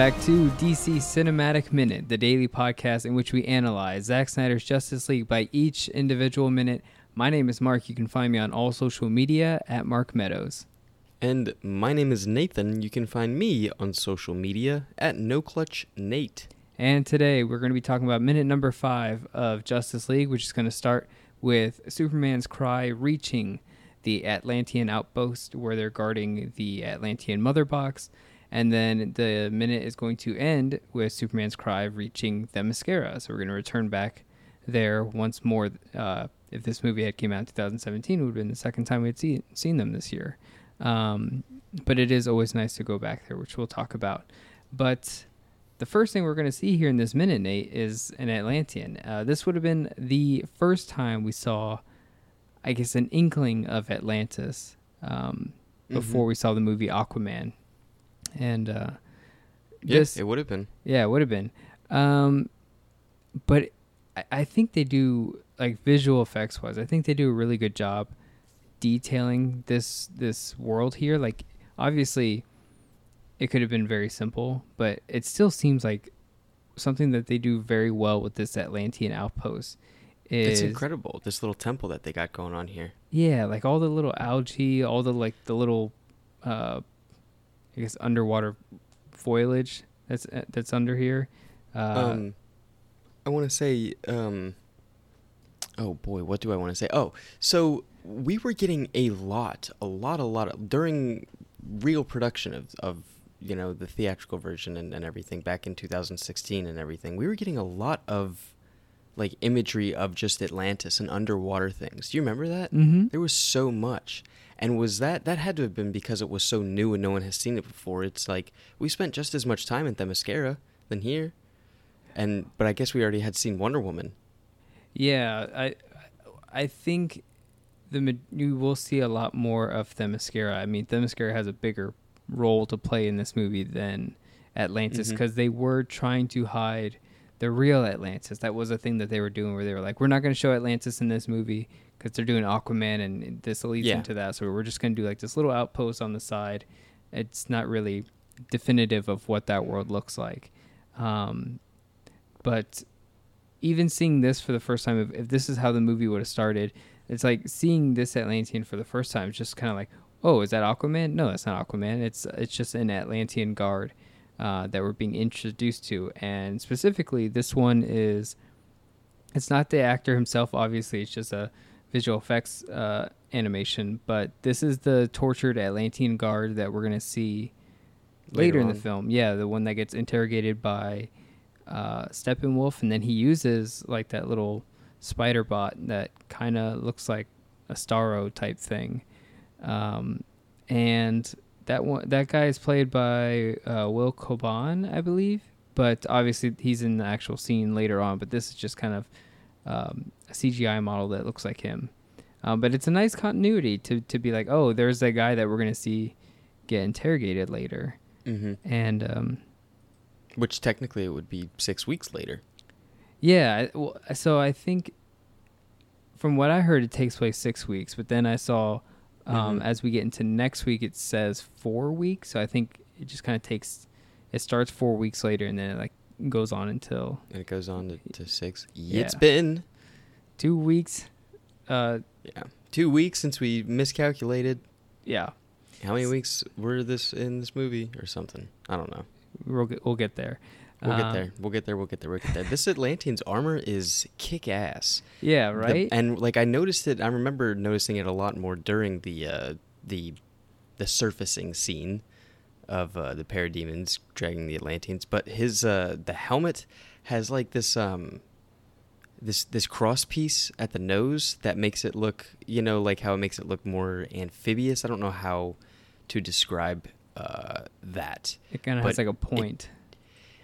Back to DC Cinematic Minute, the daily podcast in which we analyze Zack Snyder's Justice League by each individual minute. My name is Mark. You can find me on all social media at Mark Meadows. And my name is Nathan. You can find me on social media at NoClutchNate. And today we're going to be talking about minute number five of Justice League, which is going to start with Superman's cry reaching the Atlantean outpost where they're guarding the Atlantean mother box. And then the minute is going to end with Superman's cry reaching Themyscira. So we're going to return back there once more. Uh, if this movie had came out in 2017, it would have been the second time we'd see, seen them this year. Um, but it is always nice to go back there, which we'll talk about. But the first thing we're going to see here in this minute, Nate, is an Atlantean. Uh, this would have been the first time we saw, I guess, an inkling of Atlantis um, before we saw the movie Aquaman. And uh, Yes, it would have been. yeah, it would have been. Um, but I, I think they do like visual effects wise. I think they do a really good job detailing this this world here. Like obviously, it could have been very simple, but it still seems like something that they do very well with this Atlantean outpost. Is, It's incredible. This little temple that they got going on here. Yeah, like all the little algae, all the like the little, uh, I guess underwater foliage that's that's under here. Uh, um, I want to say, um, oh boy, what do I want to say? Oh, so we were getting a lot, a lot, a lot of, during real production of, of you know, the theatrical version and, and everything back in 2016 and everything. We were getting a lot of like imagery of just Atlantis and underwater things. Do you remember that? hmm There was so much. And was that that had to have been because it was so new and no one has seen it before. It's like we spent just as much time in Themyscira than here. And but I guess we already had seen Wonder Woman. Yeah, I I think the you will see a lot more of Themyscira. I mean, Themyscira has a bigger role to play in this movie than Atlantis because they were trying to hide the real Atlantis. That was a thing that they were doing where they were like, we're not going to show Atlantis in this movie because they're doing Aquaman and this leads Yeah. into that. So we're just going to do like this little outpost on the side. It's not really definitive of what that world looks like. Um, but even seeing this for the first time, if, if this is how the movie would have started, it's like seeing this Atlantean for the first time. It's just kind of like, oh, is that Aquaman? No, that's not Aquaman. It's it's just an Atlantean guard uh, that we're being introduced to, and specifically, this one is. It's not the actor himself, obviously. It's just a visual effects uh, animation, but this is the tortured Atlantean guard that we're gonna see later, Later in the film. Yeah, the one that gets interrogated by uh, Steppenwolf, and then he uses like that little spider bot that kind of looks like a Starro type thing, um, and that one that guy is played by uh, Will Coban, I believe. But obviously, he's in the actual scene later on. But this is just kind of um, a CGI model that looks like him. Um, but it's a nice continuity to to be like, oh, there's that guy that we're gonna see get interrogated later, hmm and um, Which technically it would be six weeks later. Yeah, well, so I think from what I heard, it takes place six weeks, but then I saw um, Mhm. as we get into next week, it says four weeks. So I think it just kind of takes. It starts four weeks later, and then it like goes on until And it goes on to, to six. Yeah. It's been two weeks. Uh, yeah two weeks since we miscalculated. yeah, How many weeks were this in this movie or something? I don't know. we'll get, we'll get there. We'll Um, get there. We'll get there. We'll get there. We'll get there. This Atlantean's armor is kick ass. Yeah, The- right. and like I noticed it. I remember noticing it a lot more during the uh, the the surfacing scene of uh, the parademons dragging the Atlanteans. But his uh, the helmet has like this um this this cross piece at the nose that makes it look you know like how it makes it look more amphibious. I don't know how to describe uh, that. it kind of has like a point.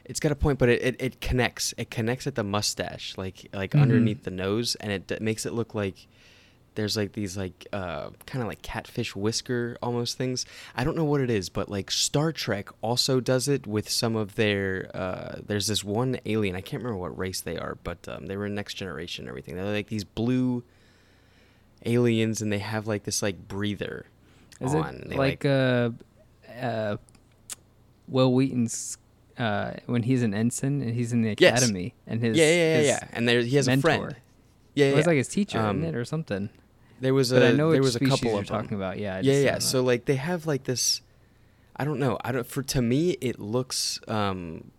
It's got a point, but it, it, it connects. It connects at the mustache, like like Mhm. underneath the nose, and it, d- makes it look like there's like these like uh, kind of like catfish whisker almost things. I don't know what it is, but like Star Trek also does it with some of their. Uh, there's this one alien. I can't remember what race they are, but um, they were in Next Generation and everything. They're like these blue aliens, and they have like this like breather Is on. it They, like uh, uh, Wil Wheaton's uh, when he's an ensign and he's in the Yes. academy and his yeah, yeah, yeah, his yeah. And there he has mentor. a friend. Yeah, It was like his teacher, Um, isn't it, or something? there was a But I know there was a couple you're of them. talking about. Yeah, I yeah, yeah. So like they have like this. I don't know. I don't. For to me, it looks um,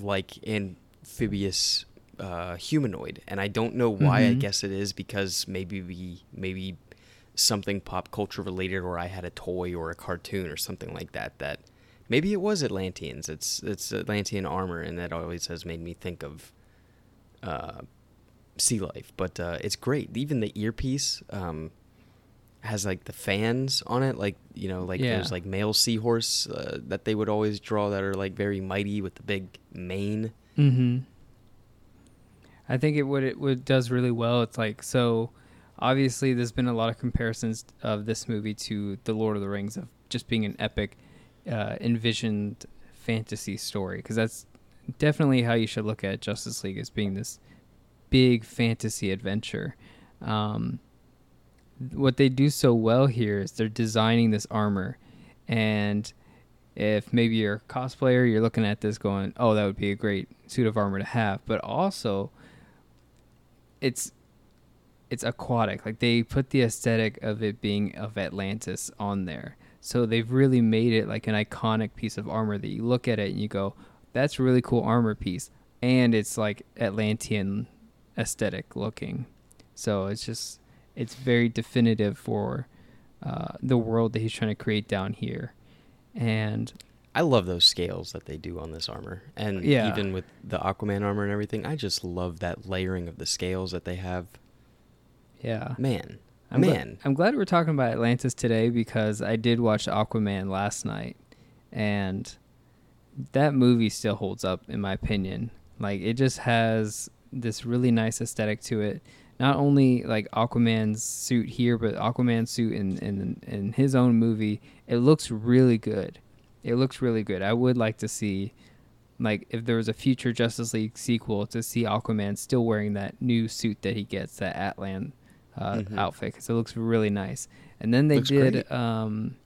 like amphibious uh, humanoid, and I don't know why. I Mhm. guess it is because maybe we maybe something pop culture related, or I had a toy or a cartoon or something like that. That maybe it was Atlanteans. It's it's Atlantean armor, and that always has made me think of. Uh, sea life but uh, it's great even the earpiece um, has like the fans on it like you know like Yeah. those like male seahorse uh, that they would always draw that are like very mighty with the big mane Mm-hmm. I think it what it what does really well. It's like so. Obviously, there's been a lot of comparisons of this movie to the Lord of the Rings of just being an epic, uh, envisioned fantasy story. Because that's definitely how you should look at Justice League as being this big fantasy adventure. Um, what they do so well here is they're designing this armor, and if maybe you're a cosplayer, you're looking at this going, "Oh, that would be a great suit of armor to have," but also it's it's aquatic. Like they put the aesthetic of it being of Atlantis on there. So they've really made it like an iconic piece of armor that you look at it and you go, "That's a really cool armor piece." And it's like Atlantean aesthetic looking. So it's just it's very definitive for uh, the world that he's trying to create down here. And i love those scales that they do on this armor and Yeah. even with the aquaman armor and everything i just love that layering of the scales that they have yeah, man I'm man I'm glad we're talking about Atlantis today because I did watch Aquaman last night, and that movie still holds up in my opinion. Like it just has this really nice aesthetic to it. Not only like Aquaman's suit here, but Aquaman's suit in in in his own movie. It looks really good. It looks really good. I would like to see. Like if there was a future Justice League sequel, to see Aquaman still wearing that new suit that he gets, that Atlan uh, Mhm. outfit, because it looks really nice. And then they Looks did, um,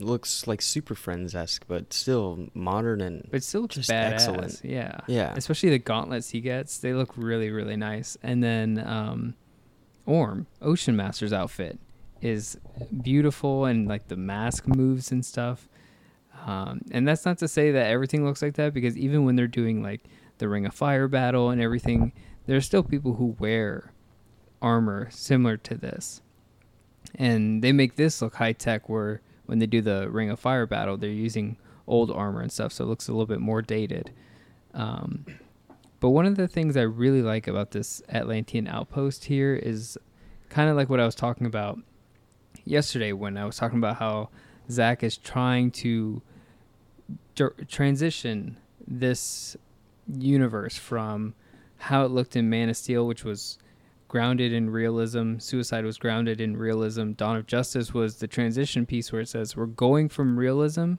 looks like super friends esque but still modern and but still looks Just badass. excellent. Yeah, Yeah. Especially the gauntlets he gets, they look really, really nice. And then um, Orm, Ocean Master's outfit, is beautiful, and like the mask moves and stuff. Um, and that's not to say that everything looks like that, because even when they're doing like the Ring of Fire battle and everything, there's still people who wear armor similar to this. And they make this look high tech where when they do the Ring of Fire battle, they're using old armor and stuff, so it looks a little bit more dated. Um, but one of the things I really like about this Atlantean outpost here is kind of like what I was talking about yesterday when I was talking about how Zack is trying to transition this universe from how it looked in Man of Steel, which was grounded in realism. Suicide was grounded in realism. Dawn of Justice was the transition piece where it says we're going from realism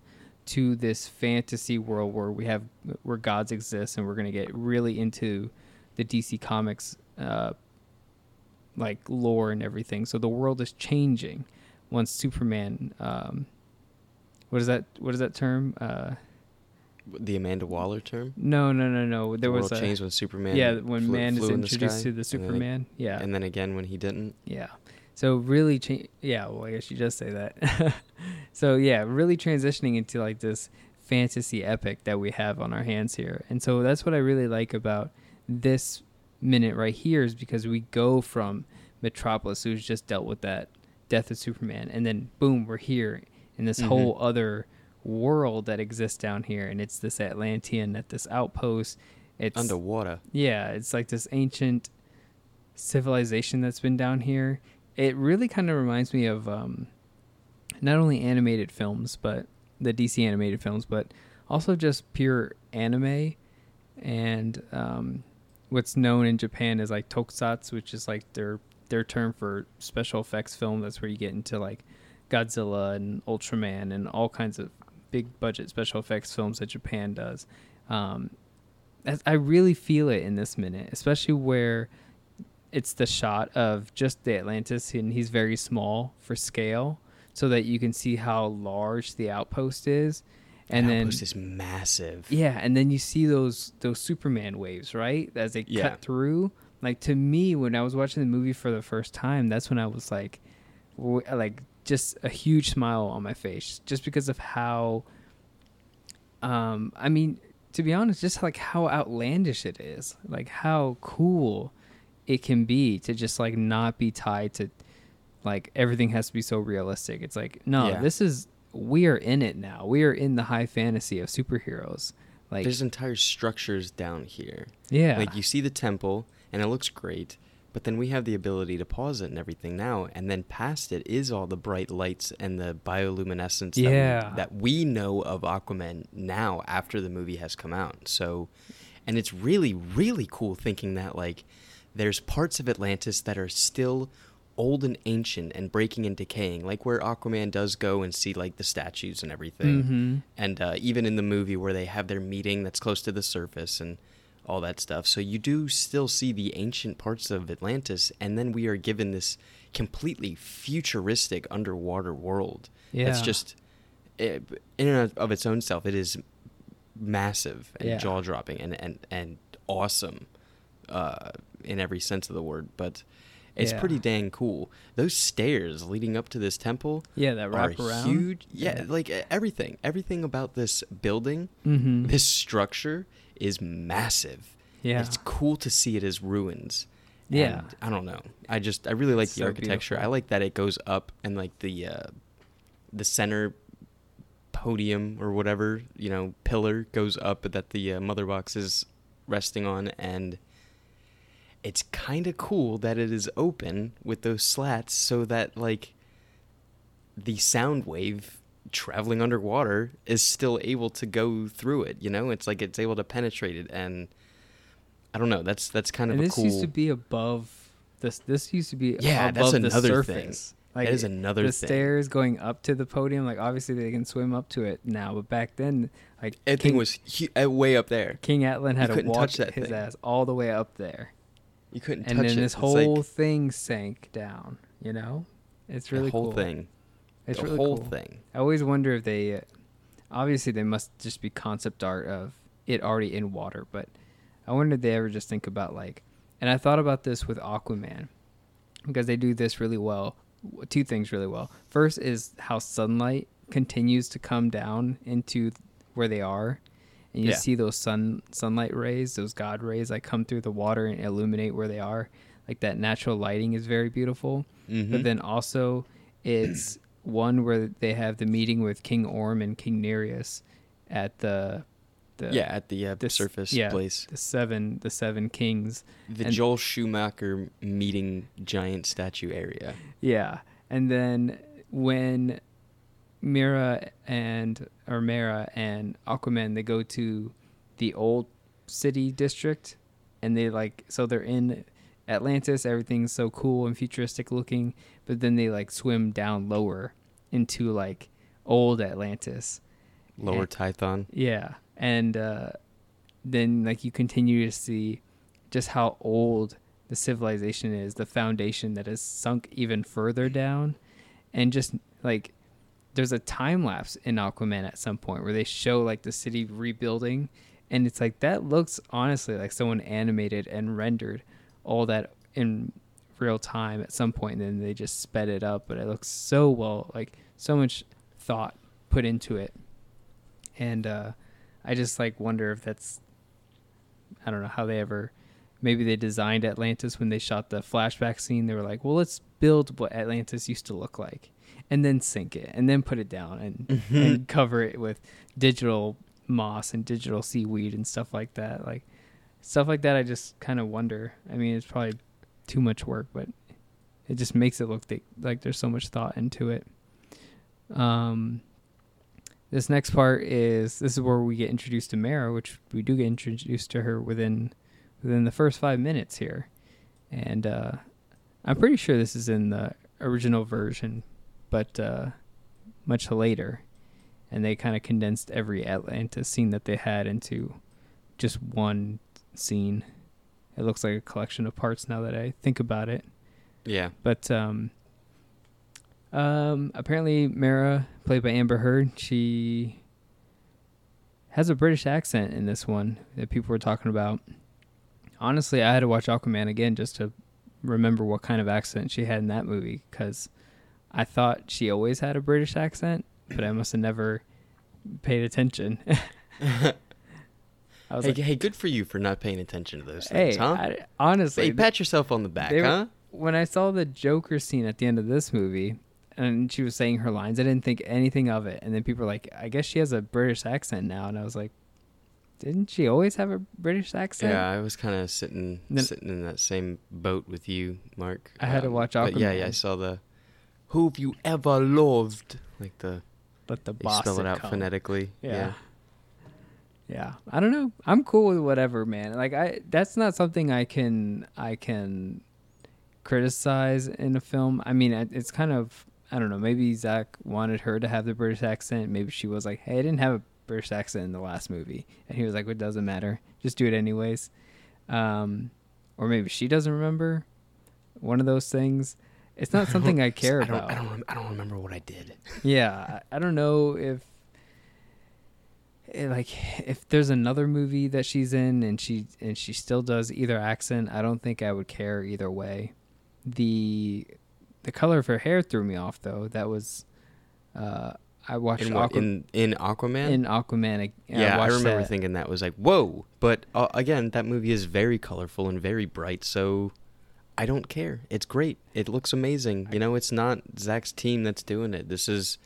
to this fantasy world where we have where gods exist and we're going to get really into the DC comics uh, like lore and everything. So the world is changing once Superman um, what is that what is that term? Uh, the amanda waller term no, no, no, no. There the was a changed when superman yeah, when flew- man is flew in the introduced sky, to the and then- Superman. yeah, and then again when he didn't yeah. So really change. Yeah, well, I guess you just say that. so yeah, really transitioning into like this fantasy epic that we have on our hands here, and so that's what I really like about this minute right here is because we go from Metropolis, who's just dealt with that death of Superman, and then boom, we're here in this Mhm. whole other world that exists down here, and it's this Atlantean at this outpost. It's underwater yeah, it's like this ancient civilization that's been down here. It really kind of reminds me of um, not only animated films, but the DC animated films, but also just pure anime and um, what's known in Japan as like tokusatsu, which is like their their term for special effects film. That's where you get into like Godzilla and Ultraman and all kinds of big budget special effects films that Japan does. Um, as- I really feel it in this minute, especially where it's the shot of just the Atlantis and he's very small for scale so that you can see how large the outpost is. and then outpost is massive. yeah, and then you see those those Superman waves, right? As they Yeah. cut through. Like to me, when I was watching the movie for the first time, that's when I was like, like just a huge smile on my face, just because of how. Um, I mean, to be honest, just like how outlandish it is, like how cool it can be to just like not be tied to, like everything has to be so realistic. It's like no, Yeah. this is we are in it now. We are in the high fantasy of superheroes. Like There's entire structures down here. yeah, Like you see the temple and it looks great, but then we have the ability to pause it and everything now, and then past it is all the bright lights and the bioluminescence that, we, that we know of Aquaman now after the movie has come out. So, and it's really really cool thinking that like there's parts of Atlantis that are still old and ancient and breaking and decaying, like where Aquaman does go and see like the statues and everything Mhm. and uh, even in the movie where they have their meeting that's close to the surface and all that stuff. So you do still see the ancient parts of Atlantis, and then we are given this completely futuristic underwater world. It's Yeah. just it, in and of its own self, it is massive and Yeah. jaw dropping and and and awesome uh, in every sense of the word, but. It's Yeah. pretty dang cool. Those stairs leading up to this temple Yeah, that wrap are around. huge. Yeah, Yeah. like uh, everything, everything about this building, Mhm. this structure is massive. Yeah. it's cool to see it as ruins. Yeah. And I don't know. I just I really like It's the so architecture. I like that it goes up and like the uh, the center podium or whatever you know pillar goes up that the uh, mother box is resting on and it's kind of cool that it is open with those slats so that like the sound wave traveling underwater is still able to go through it you know it's like it's able to penetrate it and i don't know that's that's kind of and a this cool used to be above this. This used to be Yeah, above that's the another thing. surface. That is another the thing. stairs going up to the podium. Like obviously they can swim up to it now, but back then, like that thing was hu- uh, way up there King Atlan had to walk his thing. ass all the way up there, you couldn't and touch then this whole like thing sank down. You know, it's really the whole cool. thing It's the really whole cool. thing I always wonder if they, uh, obviously, they must just be concept art of it already in water. But I wonder if they ever just think about like, and I thought about this with Aquaman because they do this really well. Two things really well. First is how sunlight continues to come down into where they are, and you Yeah. see those sun sunlight rays, those God rays, like come through the water and illuminate where they are. Like that natural lighting is very beautiful Mhm. but then also it's one where they have the meeting with King Orm and King Nereus at the the yeah at the uh, the surface yeah, place. the seven the seven kings. The and- joel schumacher meeting giant statue area. Yeah and then when Mera and or Mara and Aquaman they go to the old city district and they like so they're in Atlantis everything's so cool and futuristic looking but then they like swim down lower into like old Atlantis. Lower And- tython? Yeah and uh then like you continue to see just how old the civilization is the foundation that has sunk even further down. And just like there's a time lapse in Aquaman at some point where they show like the city rebuilding and it's like that looks honestly like someone animated and rendered all that in real time at some point and then they just sped it up but it looks so well like so much thought put into it. And uh I just like wonder if that's I don't know how they ever maybe they designed Atlantis when they shot the flashback scene. They were like well let's build what Atlantis used to look like and then sink it and then put it down and and cover it with digital moss and digital seaweed and stuff like that like stuff like that I just kind of wonder. I mean it's probably too much work but it just makes it look th- like there's so much thought into it. Um this next part is this is where we get introduced to Mara, which we do get introduced to her within within the first five minutes here, and uh, I'm pretty sure this is in the original version, but uh, much later, and they kind of condensed every Atlantis scene that they had into just one scene. It looks like a collection of parts now that I think about it. yeah But um, um, apparently, Mara, played by Amber Heard, she has a British accent in this one that people were talking about. Honestly, I had to watch Aquaman again just to remember what kind of accent she had in that movie because I thought she always had a British accent, but I must have never paid attention. I was Hey, like, hey, good for you for not paying attention to those hey, things, huh? I, honestly, hey, pat yourself on the back, were- huh? when I saw the Joker scene at the end of this movie, and she was saying her lines, I didn't think anything of it. And then people were like, "I guess she has a British accent now," and I was like, "Didn't she always have a British accent?" Yeah, I was kind of sitting Then- sitting in that same boat with you, Mark. I had to um, watch but Yeah, yeah, I saw the "Who've you ever loved?" Like the Let the boss spell it out come. phonetically. Yeah. Yeah. Yeah i don't know. I'm cool with whatever, man. Like I that's not something I can I can criticize in a film. I mean, it's kind of I don't know, maybe Zack wanted her to have the British accent. Maybe she was like, "Hey, I didn't have a British accent in the last movie." And he was like, "It doesn't matter. Just do it anyways." Um or maybe she doesn't remember. One of those things. It's not something I care I about. I don't. I don't remember what I did. Yeah, I don't know if like if there's another movie that she's in and she and she still does either accent, I don't think I would care either way. The the color of her hair threw me off though. That was uh I watched In, Aqua- in in Aquaman. in Aquaman. I- yeah, I, watched remember that. thinking that was like whoa. But uh, again, that movie is very colorful and very bright, so I don't care. It's great. It looks amazing. You know, it's not Zack's team that's doing it. This is,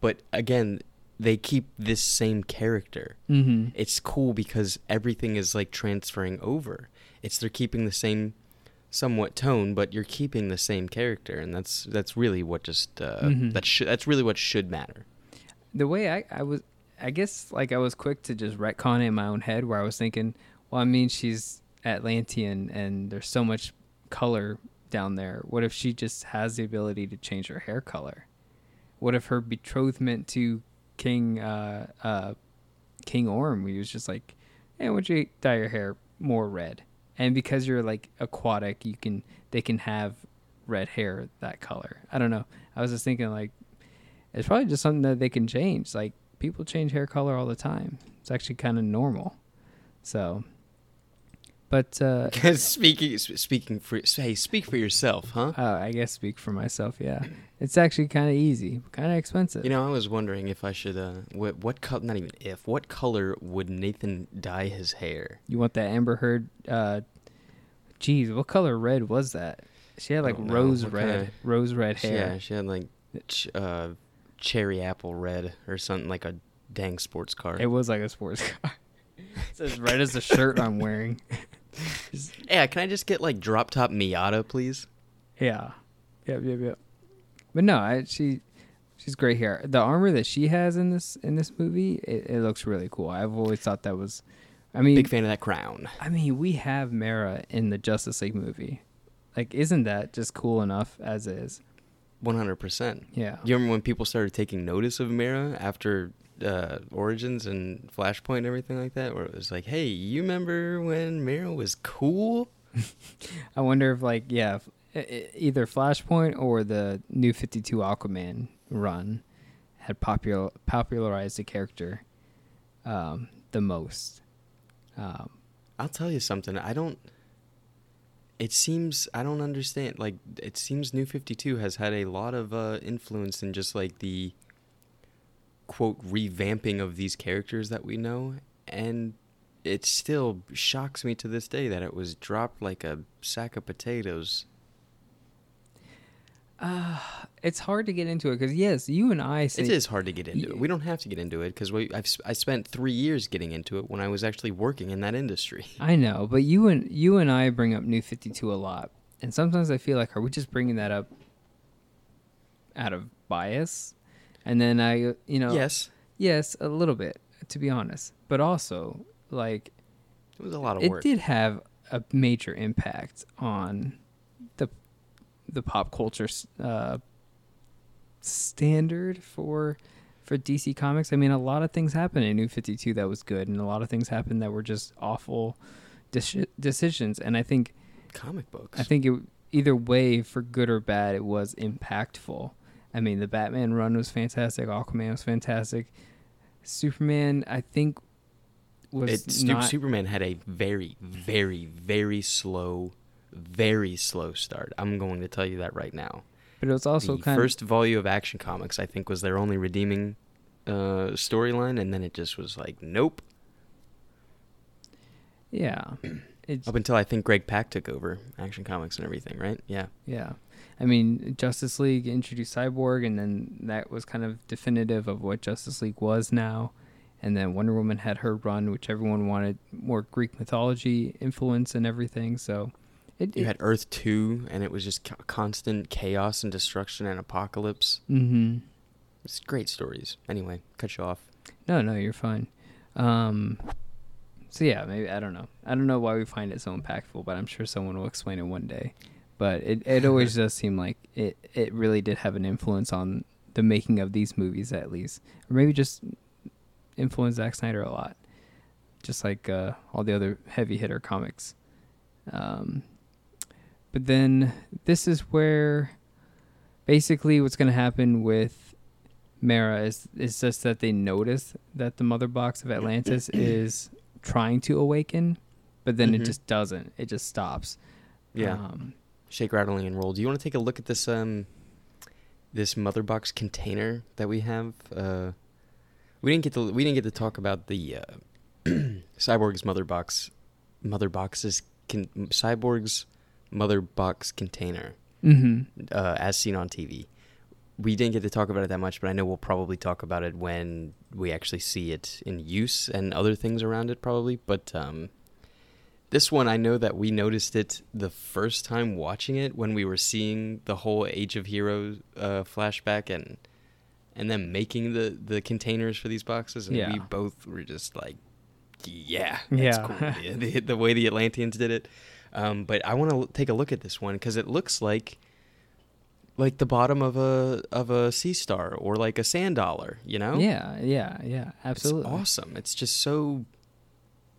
but again, they keep this same character. Mhm. It's cool because everything is like transferring over. It's they're keeping the same somewhat tone, but you're keeping the same character, and that's that's really what just uh, Mhm. that should that's really what should matter. the way I, I was I guess like I was quick to just retcon it in my own head where I was thinking, well, I mean she's Atlantean and there's so much color down there. What if she just has the ability to change her hair color? What if her betrothment to King uh uh King Orm, he was just like, Hey, don't you dye your hair more red? And because you're like aquatic, you can they can have red hair that color. I don't know. I was just thinking like it's probably just something that they can change. Like people change hair color all the time. It's actually kind of normal. So, but uh, speaking speaking for hey, speak for yourself, huh? uh, I guess speak for myself. Yeah, it's actually kind of easy, kind of expensive. You know, I was wondering if I should uh what what color not even if what color would Nathan dye his hair? You want that Amber Heard? Uh, geez, what color red was that? She had like rose red, kinda- rose red hair. Yeah, she had like ch- uh cherry apple red or something like a dang sports car. It was like a sports car. it's as red as the shirt I'm wearing. Yeah, can I just get like drop top Miata, please? Yeah, yep, yep, yep. But no, I, she she's great here. The armor that she has in this in this movie, it, it looks really cool. I've always thought that was. I mean, Big fan of that crown. I mean, we have Mara in the Justice League movie. Like, isn't that just cool enough as is? One hundred percent. Yeah. You remember when people started taking notice of Mera after uh, Origins and Flashpoint and everything like that, where it was like, "Hey, you remember when Mera was cool?" I wonder if like yeah, either Flashpoint or the New Fifty Two Aquaman run had popular popularized the character um, the most. Um, I'll tell you something. I don't. It seems I don't understand. Like it seems New Fifty Two has had a lot of uh, influence in just like the quote revamping of these characters that we know, and it still shocks me to this day that it was dropped like a sack of potatoes. Uh, it's hard to get into it because yes, you and I say It is hard to get into Ye- it. We don't have to get into it because we I've, s- I spent three years getting into it when I was actually working in that industry. I know, but you and you and I bring up New Fifty Two a lot, and sometimes I feel like are we just bringing that up out of bias? And then I, you know, Yes, yes, a little bit to be honest, but also like it was a lot of it work. It did have a major impact on the the pop culture uh, standard for for DC Comics. I mean, a lot of things happened in New Fifty Two that was good, and a lot of things happened that were just awful deci- decisions. And I think Comic books. I think it either way, for good or bad, it was impactful. I mean, the Batman run was fantastic. Aquaman was fantastic. Superman, I think, was It, not. Superman had a very, very, very slow, very slow start. I'm going to tell you that right now. but it was also kind the kind first volume of Action Comics, I think, was their only redeeming uh, storyline, and then it just was like, nope. yeah. It's Up until I think Greg Pak took over Action Comics and everything, right? Yeah. Yeah. I mean, Justice League introduced Cyborg, and then that was kind of definitive of what Justice League was now. And then Wonder Woman had her run, which everyone wanted more Greek mythology influence and everything. So it, You had Earth 2, and it was just co- constant chaos and destruction and apocalypse. hmm It's great stories. Anyway, cut you off. No, no, you're fine. Um, so yeah, maybe I don't know. I don't know why we find it so impactful, but I'm sure someone will explain it one day. But it it always does seem like it it really did have an influence on the making of these movies, at least, or maybe just influenced Zack Snyder a lot, just like uh, all the other heavy hitter comics. Um, but then this is where basically what's going to happen with Mara is is just that they notice that the mother box of Atlantis is trying to awaken, but then it Mhm. just doesn't. It just stops. Yeah. Um, Shake, rattling, and roll. Do you want to take a look at this um this mother box container that we have? Uh, we didn't get to we didn't get to talk about the uh, Cyborg's mother box mother boxes con- Cyborg's mother box container mhm. uh, as seen on TV. We didn't get to talk about it that much, but I know we'll probably talk about it when we actually see it in use and other things around it, probably. But um, this one, I know that we noticed it the first time watching it when we were seeing the whole Age of Heroes uh, flashback and and then making the the containers for these boxes, and Yeah. we both were just like, "Yeah, that's Yeah. cool." the, the, the way the Atlanteans did it. Um, but I want to take a look at this one because it looks like like the bottom of a of a sea star or like a sand dollar. You know? Yeah, yeah, yeah. Absolutely. It's awesome. It's just so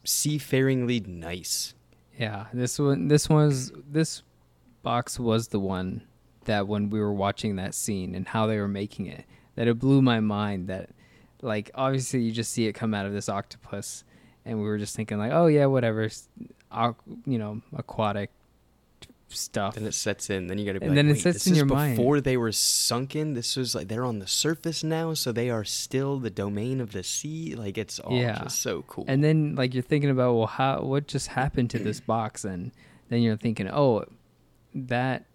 seafaringly nice. Yeah, this one, this was this box was the one that when we were watching that scene and how they were making it, that it blew my mind. That like obviously you just see it come out of this octopus, and we were just thinking like, oh yeah, whatever, you know, aquatic stuff. Then it sets in. Then you got to be And like, then it sets in your mind." before they were sunken. This was like they're on the surface now, so they are still the domain of the sea. Like it's all Yeah. just so cool. And then like you're thinking about well how what just happened to this box and then you're thinking oh that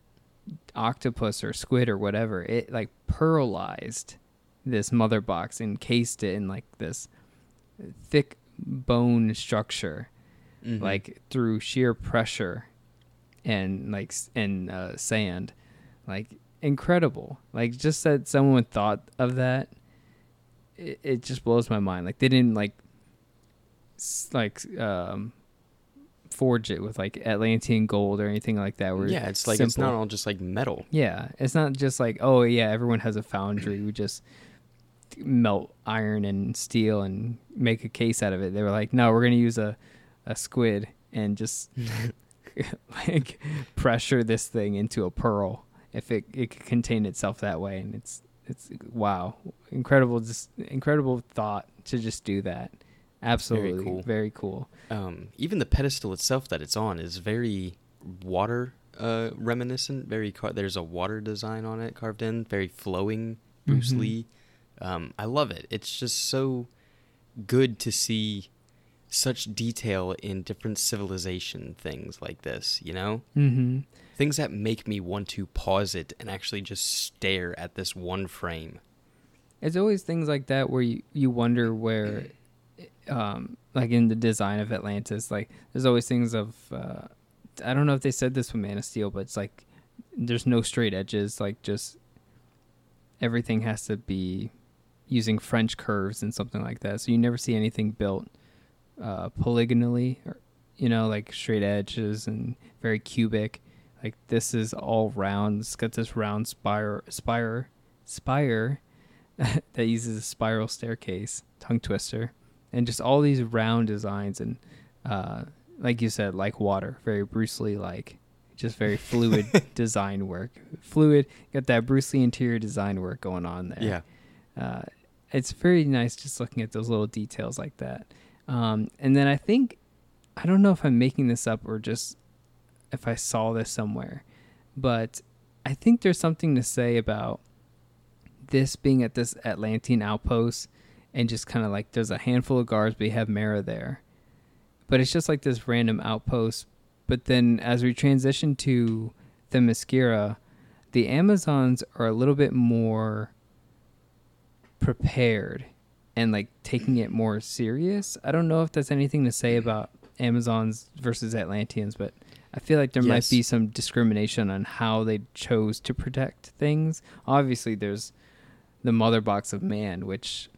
octopus or squid or whatever it like pearlized this mother box encased it in like this thick bone structure Mhm. like through sheer pressure and like and uh, sand. Like incredible. Like just that someone thought of that it, it just blows my mind. Like they didn't like like um forge it with like atlantean gold or anything like that where yeah, it's like it's not all just like metal. yeah it's not just like oh yeah everyone has a foundry we just melt iron and steel and make a case out of it. They were like no we're gonna use a a squid and just like pressure this thing into a pearl if it it could contain itself that way and it's it's wow incredible just incredible thought to just do that absolutely cool. very cool Um, even the pedestal itself that it's on is very water uh, reminiscent. Very car- there's a water design on it carved in, very flowing. Bruce Mhm. Lee. Um, I love it. It's just so good to see such detail in different civilization things like this. You know, mm-hmm things that make me want to pause it and actually just stare at this one frame. It's always things like that where you, you wonder where, um, like in the design of Atlantis, like there's always things of, uh, I don't know if they said this with Man of Steel, but it's like there's no straight edges, like just everything has to be using French curves and something like that. So you never see anything built uh, polygonally, or you know, like straight edges and very cubic. Like this is all round. It's got this round spire, spire, spire that uses a spiral staircase, tongue twister, and just all these round designs and, uh, like you said, like water, very Bruce Lee like, just very fluid design work. Fluid, got that Bruce Lee interior design work going on there. Yeah. Uh, it's very nice just looking at those little details like that. Um, and then I think I don't know if I'm making this up or just if I saw this somewhere, but I think there's something to say about this being at this Atlantean outpost and just kind of like there's a handful of guards, but you have Mera there. But it's just like this random outpost. But then as we transition to Themyscira, the Amazons are a little bit more prepared and like taking it more serious. I don't know if that's anything to say about Amazons versus Atlanteans, but I feel like there Yes. might be some discrimination on how they chose to protect things. Obviously, there's the mother box of man, which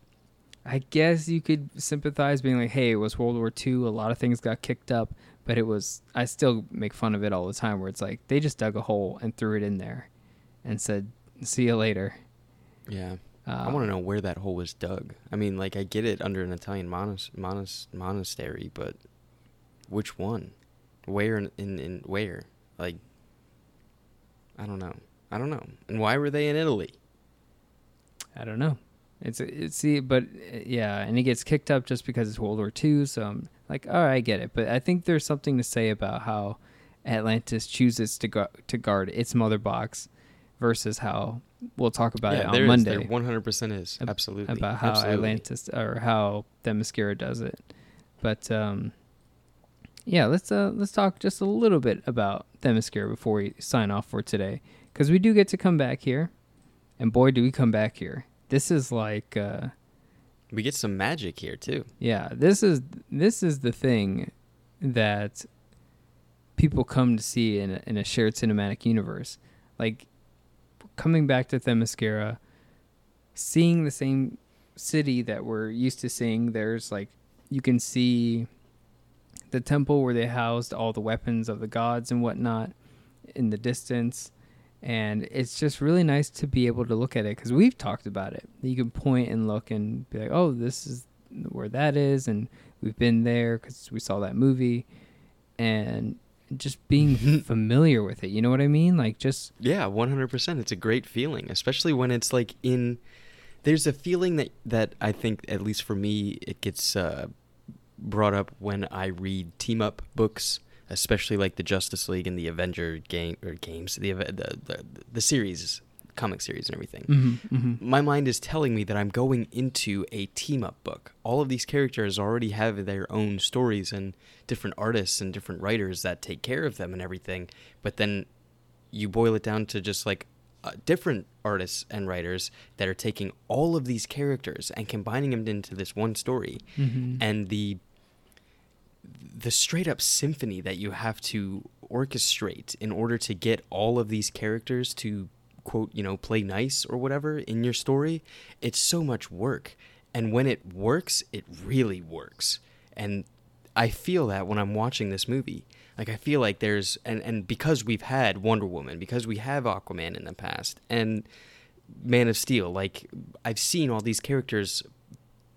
I guess you could sympathize being like, hey, it was World War II. A lot of things got kicked up, but it was, I still make fun of it all the time where it's like they just dug a hole and threw it in there and said, see you later. Yeah. Uh, I want to know where that hole was dug. I mean, like I get it under an Italian monas- monas- monastery, but which one? Where in, in in where? Like I don't know. I don't know. And why were they in Italy? I don't know. It's it's see, but uh, yeah, and it gets kicked up just because it's World War II. So I'm like, all right, I get it. But I think there's something to say about how Atlantis chooses to gu- to guard its mother box versus how we'll talk about it on is. Monday There 100% is. Ab- Absolutely. about how Absolutely. Atlantis or how Themyscira does it. But um, yeah, let's uh let's talk just a little bit about Themyscira before we sign off for today, because we do get to come back here, and boy, do we come back here. This is like uh, We get some magic here too. yeah, this is this is the thing that people come to see in a, in a shared cinematic universe. Like coming back to Themyscira, seeing the same city that we're used to seeing. There's like you can see the temple where they housed all the weapons of the gods and whatnot in the distance. And it's just really nice to be able to look at it because we've talked about it. You can point and look and be like, "Oh, this is where that is," and we've been there because we saw that movie, and just being familiar with it. You know what I mean? Like just Yeah, 100%. It's a great feeling, especially when it's like in there's a feeling that that I think at least for me it gets uh, brought up when I read team up books, especially like the Justice League and the Avenger game or games, the the the, the series, comic series and everything. mm-hmm, mm-hmm. My mind is telling me that I'm going into a team up book. All of these characters already have their own stories and different artists and different writers that take care of them and everything. But then you boil it down to just like uh, different artists and writers that are taking all of these characters and combining them into this one story. Mm-hmm. And the the straight up symphony that you have to orchestrate in order to get all of these characters to quote you know play nice or whatever in your story it's so much work and when it works it really works and i feel that when i'm watching this movie like i feel like there's and and because we've had wonder woman because we have aquaman in the past and man of steel like i've seen all these characters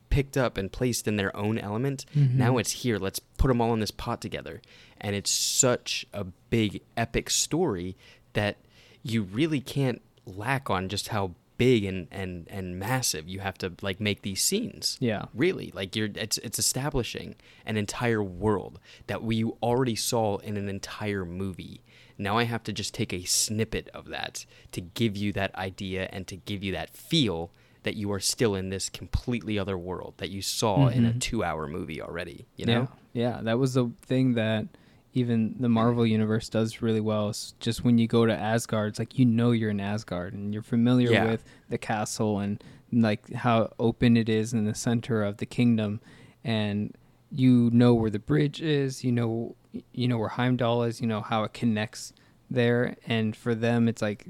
picked up and placed in their own element. Mhm. Now it's here. Let's put them all in this pot together. And it's such a big, epic story that you really can't lack on just how big and, and, and massive you have to like make these scenes. Yeah. Really, like you're it's it's establishing an entire world that we already saw in an entire movie. Now I have to just take a snippet of that to give you that idea and to give you that feel that you are still in this completely other world that you saw in a Mhm. 2-hour movie already, you know? Yeah, yeah, that was the thing that even the Marvel universe does really well. Is just when you go to Asgard, it's like you know you're in Asgard and you're familiar Yeah. with the castle and like how open it is in the center of the kingdom, and you know where the bridge is. You know, you know where Heimdall is. You know how it connects there, and for them, it's like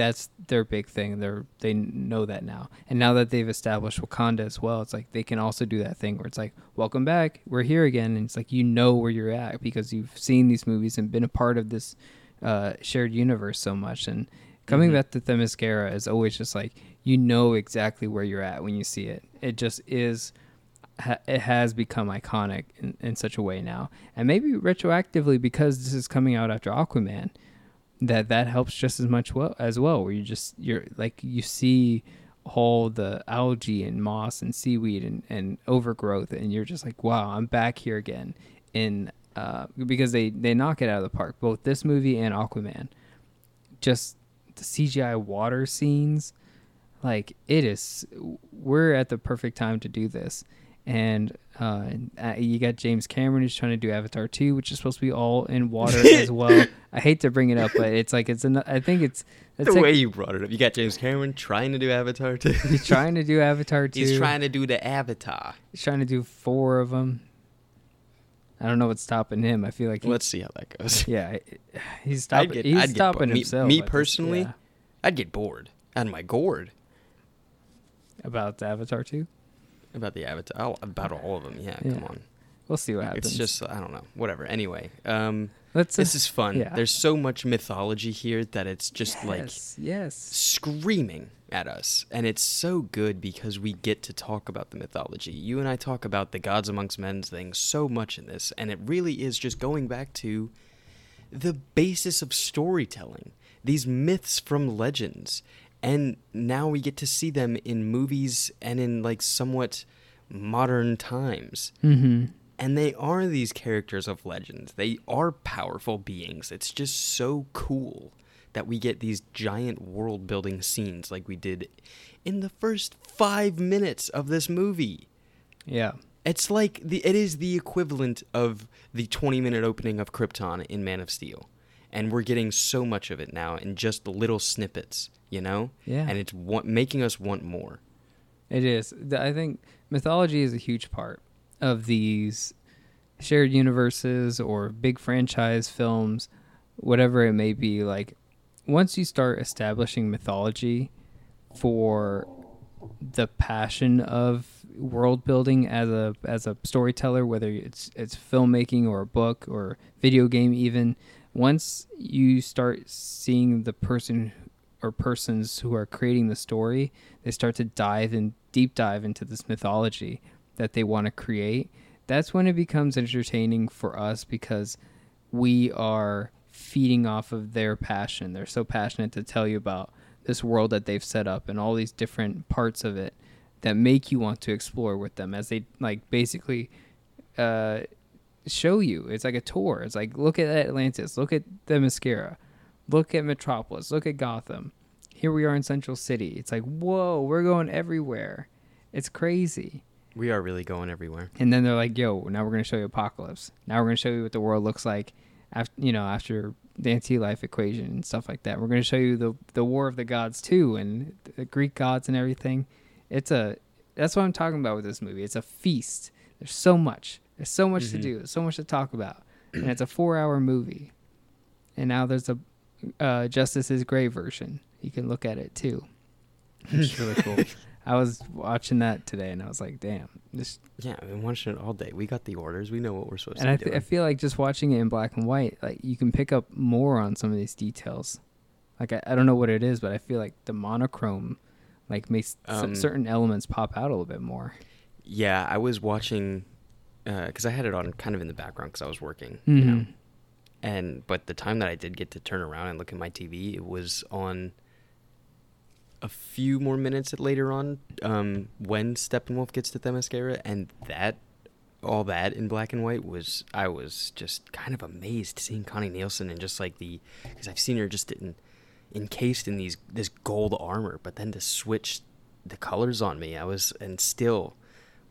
that's their big thing. They're they know that now, and now that they've established Wakanda as well, it's like they can also do that thing where it's like, "Welcome back, we're here again," and it's like you know where you're at because you've seen these movies and been a part of this uh, shared universe so much. And coming Mhm. back to Themyscira is always just like you know exactly where you're at when you see it. It just is. ha- It has become iconic in, in such a way now, and maybe retroactively because this is coming out after Aquaman that that helps just as much well as well where you just you're like you see all the algae and moss and seaweed and, and overgrowth and you're just like wow i'm back here again in uh, because they they knock it out of the park both this movie and aquaman. Just the cgi water scenes like it is we're at the perfect time to do this and uh, uh, you got James Cameron who's trying to do Avatar 2, which is supposed to be all in water as well. I hate to bring it up, but it's like it's an. I think it's, it's the like, way you brought it up. You got James Cameron trying to do Avatar too. he's trying to do Avatar 2. He's trying to do the Avatar. He's trying to do four of them. I don't know what's stopping him. I feel like he, Let's see how that goes. yeah, he's stopping. get- he's I'd stopping bo- me- himself. me just- personally? yeah. I'd get bored out of my gourd about Avatar 2. About the Avatar. Oh, about all of them. Yeah, Yeah. come on. We'll see what happens. It's just I don't know. Whatever. Anyway, um, let's. this is fun. yeah. There's so much mythology here that it's just like yes, yes. screaming at us. And it's so good because we get to talk about the mythology. You and I talk about the gods amongst men's thing so much in this, and it really is just going back to the basis of storytelling. These myths from legends. And now we get to see them in movies and in like somewhat modern times. Mm-hmm. And they are these characters of legends. They are powerful beings. It's just so cool that we get these giant world building scenes like we did in the first five minutes of this movie. Yeah. It's like the it is the equivalent of the 20 minute opening of Krypton in Man of Steel. And we're getting so much of it now in just little snippets, you know? Yeah. And it's wa- making us want more. It is. I think mythology is a huge part of these shared universes or big franchise films, whatever it may be. Like, once you start establishing mythology for the passion of world building as a as a storyteller, whether it's it's filmmaking or a book or video game, even once you start seeing the person or persons who are creating the story, they start to dive and deep dive into this mythology that they want to create. That's when it becomes entertaining for us because we are feeding off of their passion. They're so passionate to tell you about this world that they've set up and all these different parts of it that make you want to explore with them as they like basically uh, show you. It's like a tour. It's like look at Atlantis, look at Themyscira, look at Metropolis, look at Gotham. Here we are in Central City. It's like whoa, we're going everywhere. It's crazy. We are really going everywhere. And then they're like, "Yo, now we're gonna show you Apokolips. Now we're gonna show you what the world looks like after you know after the anti-life equation and stuff like that. We're gonna show you the the War of the Gods too, and the Greek gods and everything. It's a that's what I'm talking about with this movie. It's a feast. There's so much. There's so much to Mhm. do. So much to talk about, and it's a four-hour movie. And now there's a uh, Justice is Gray version. You can look at it too. It's really cool. I was watching that today, and I was like, "Damn, this Yeah, I've been watching it all day. We got the orders. We know what we're supposed and to be th- I feel like just watching it in black and white, like you can pick up more on some of these details. Like I, I don't know what it is, but I feel like the monochrome, like makes Um, certain elements pop out a little bit more. Yeah, I was watching because I had it on kind of in the background because I was working. You know? And but the time that I did get to turn around and look at my TV, it was on a few more minutes later on um, when Steppenwolf gets to Themyscira, and that all that in black and white was I was just kind of amazed seeing Connie Nielsen and just like the because I've seen her just in encased in these this gold armor, but then to switch the colors on me, I was and still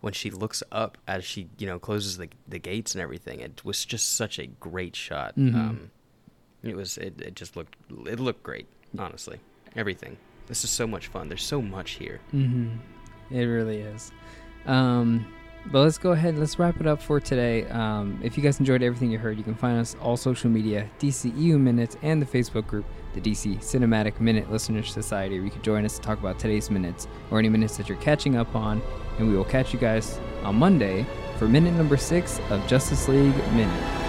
when she looks up as she you know closes the the gates and everything, it was just such a great shot. Mhm. Um, it was it, it just looked it looked great, honestly. Everything. This is so much fun. There's so much here. Mm-hmm. It really is. Um, but let's go ahead. Let's wrap it up for today. Um, if you guys enjoyed everything you heard, you can find us all social media, DCEU Minutes, and the Facebook group, the DC Cinematic Minute Listeners Society, where you can join us to talk about today's minutes or any minutes that you're catching up on. And we will catch you guys on Monday for minute number six of Justice League Minute.